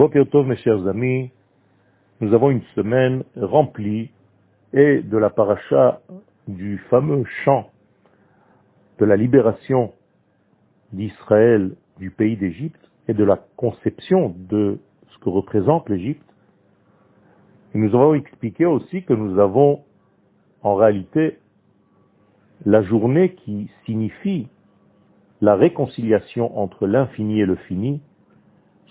Mes chers amis, nous avons une semaine remplie et de la paracha du fameux chant de la libération d'Israël du pays d'Égypte et de la conception de ce que représente l'Égypte. Et nous avons expliqué aussi que nous avons en réalité la journée qui signifie la réconciliation entre l'infini et le fini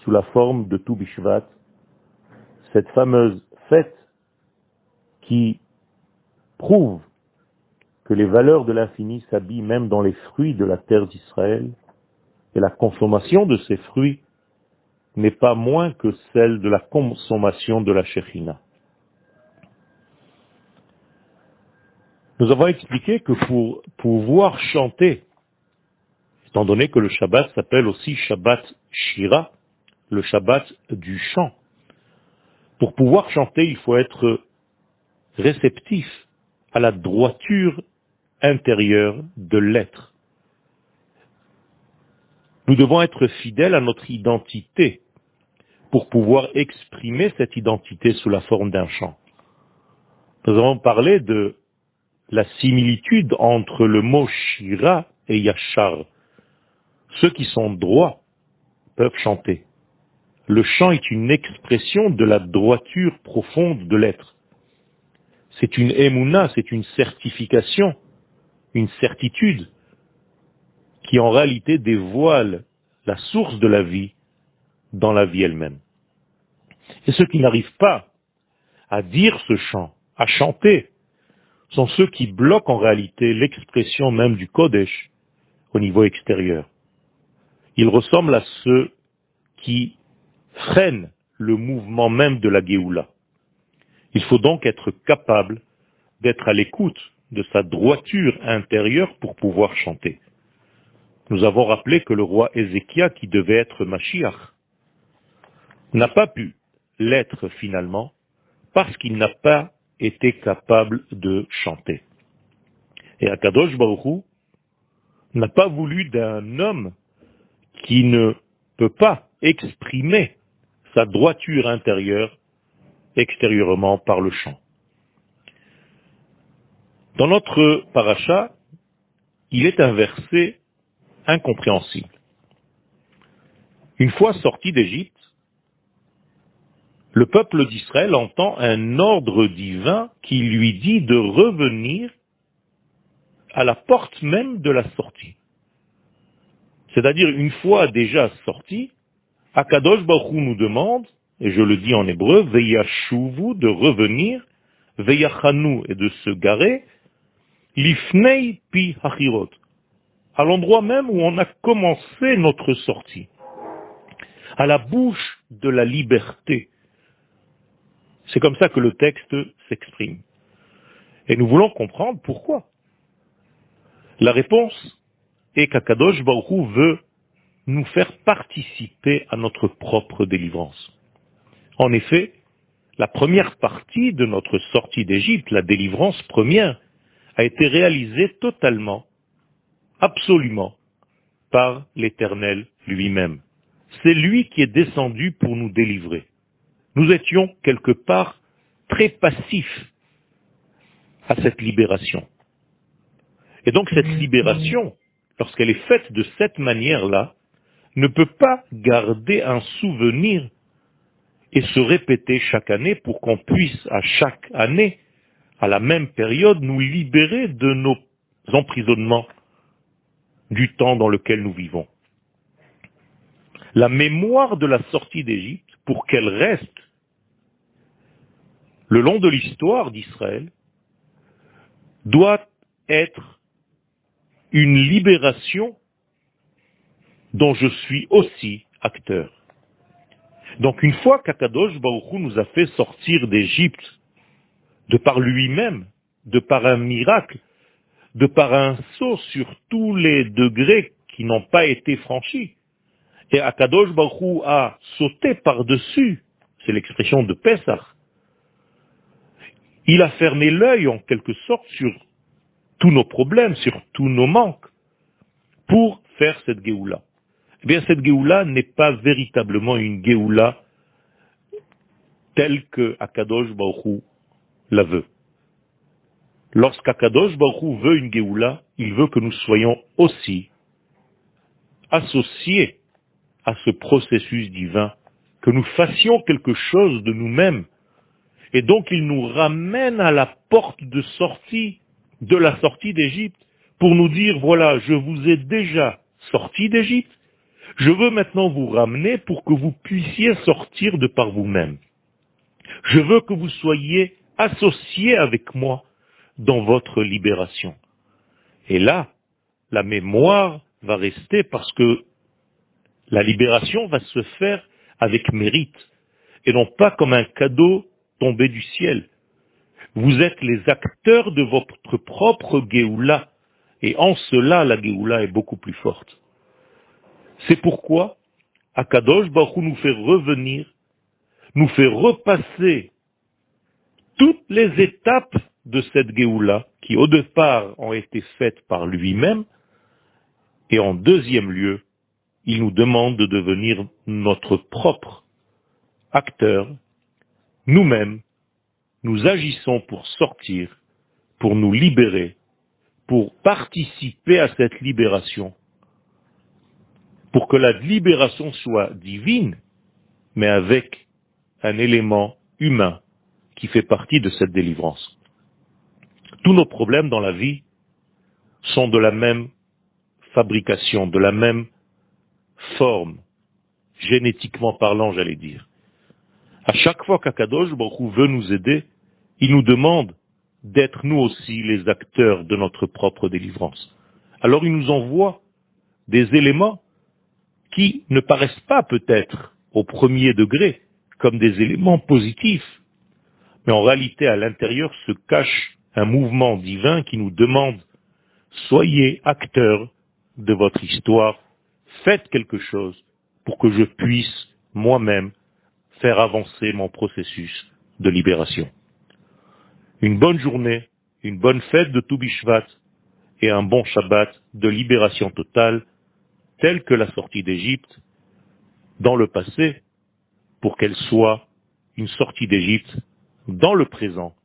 la forme de Toubishvat, cette fameuse fête qui prouve que les valeurs de l'infini s'habillent même dans les fruits de la terre d'Israël, et la consommation de ces fruits n'est pas moins que celle de la consommation de la Shechina. Nous avons expliqué que pour pouvoir chanter, étant donné que le Shabbat s'appelle aussi Shabbat Shira, le Shabbat du chant, pour pouvoir chanter, il faut être réceptif à la droiture intérieure de l'être. Nous devons être fidèles à notre identité pour pouvoir exprimer cette identité sous la forme d'un chant. Nous avons parlé de la similitude entre le mot Shira et Yachar. Ceux qui sont droits peuvent chanter. Le chant est une expression de la droiture profonde de l'être. C'est une émouna, c'est une certification, une certitude qui en réalité dévoile la source de la vie dans la vie elle-même. Et ceux qui n'arrivent pas à dire ce chant, à chanter, sont ceux qui bloquent en réalité l'expression même du Kodesh au niveau extérieur. Ils ressemblent à ceux qui freinent le mouvement même de la Géoula. Il faut donc être capable d'être à l'écoute de sa droiture intérieure pour pouvoir chanter. Nous avons rappelé que le roi Ézéchia, qui devait être Mashiach, n'a pas pu l'être finalement parce qu'il n'a pas était capable de chanter. Et Akadosh Baruch n'a pas voulu d'un homme qui ne peut pas exprimer sa droiture intérieure extérieurement par le chant. Dans notre paracha, il est un verset incompréhensible. Une fois sorti d'Égypte, le peuple d'Israël entend un ordre divin qui lui dit de revenir à la porte même de la sortie. C'est-à-dire, une fois déjà sorti, Akadosh Baruch nous demande, et je le dis en hébreu, Veyashuvu, de revenir, Veyachanu, et de se garer, Lifnei pi hachirot, à l'endroit même où on a commencé notre sortie, à la bouche de la liberté, c'est comme ça que le texte s'exprime. Et nous voulons comprendre pourquoi. La réponse est qu'Akadosh Baruch veut nous faire participer à notre propre délivrance. En effet, la première partie de notre sortie d'Égypte, la délivrance première, a été réalisée totalement, absolument, par l'Éternel lui-même. C'est lui qui est descendu pour nous délivrer nous étions quelque part très passifs à cette libération. Et donc cette libération, lorsqu'elle est faite de cette manière-là, ne peut pas garder un souvenir et se répéter chaque année pour qu'on puisse à chaque année, à la même période, nous libérer de nos emprisonnements du temps dans lequel nous vivons. La mémoire de la sortie d'Égypte pour qu'elle reste le long de l'histoire d'Israël, doit être une libération dont je suis aussi acteur. Donc une fois qu'Akadosh Baruch nous a fait sortir d'Égypte, de par lui-même, de par un miracle, de par un saut sur tous les degrés qui n'ont pas été franchis, et Akadosh Baruch a sauté par-dessus, c'est l'expression de Pessah. Il a fermé l'œil en quelque sorte sur tous nos problèmes, sur tous nos manques, pour faire cette Géoula. Eh bien, cette Géoula n'est pas véritablement une Géoula tel que Akadosh Baruch la veut. Lorsqu'Akadosh Baruch veut une Géoula, il veut que nous soyons aussi associés à ce processus divin, que nous fassions quelque chose de nous-mêmes. Et donc il nous ramène à la porte de sortie, de la sortie d'Égypte, pour nous dire, voilà, je vous ai déjà sorti d'Égypte, je veux maintenant vous ramener pour que vous puissiez sortir de par vous-même. Je veux que vous soyez associés avec moi dans votre libération. Et là, la mémoire va rester parce que la libération va se faire avec mérite et non pas comme un cadeau tombé du ciel. Vous êtes les acteurs de votre propre Géoula et en cela la Géoula est beaucoup plus forte. C'est pourquoi Akadosh Baruch nous fait revenir, nous fait repasser toutes les étapes de cette Géoula qui au départ ont été faites par lui-même, et en deuxième lieu, il nous demande de devenir notre propre acteur. Nous-mêmes, nous agissons pour sortir, pour nous libérer, pour participer à cette libération, pour que la libération soit divine, mais avec un élément humain qui fait partie de cette délivrance. Tous nos problèmes dans la vie sont de la même fabrication, de la même forme, génétiquement parlant, j'allais dire. À chaque fois qu'Akadosh Baruch veut nous aider, il nous demande d'être nous aussi les acteurs de notre propre délivrance. Alors il nous envoie des éléments qui ne paraissent pas peut-être au premier degré comme des éléments positifs, mais en réalité à l'intérieur se cache un mouvement divin qui nous demande soyez acteurs de votre histoire, faites quelque chose pour que je puisse moi-même faire avancer mon processus de libération. Une bonne journée, une bonne fête de Toubishvat et un bon Shabbat de libération totale, telle que la sortie d'Égypte, dans le passé, pour qu'elle soit une sortie d'Égypte dans le présent,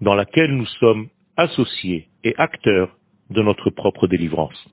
dans laquelle nous sommes associés et acteurs de notre propre délivrance.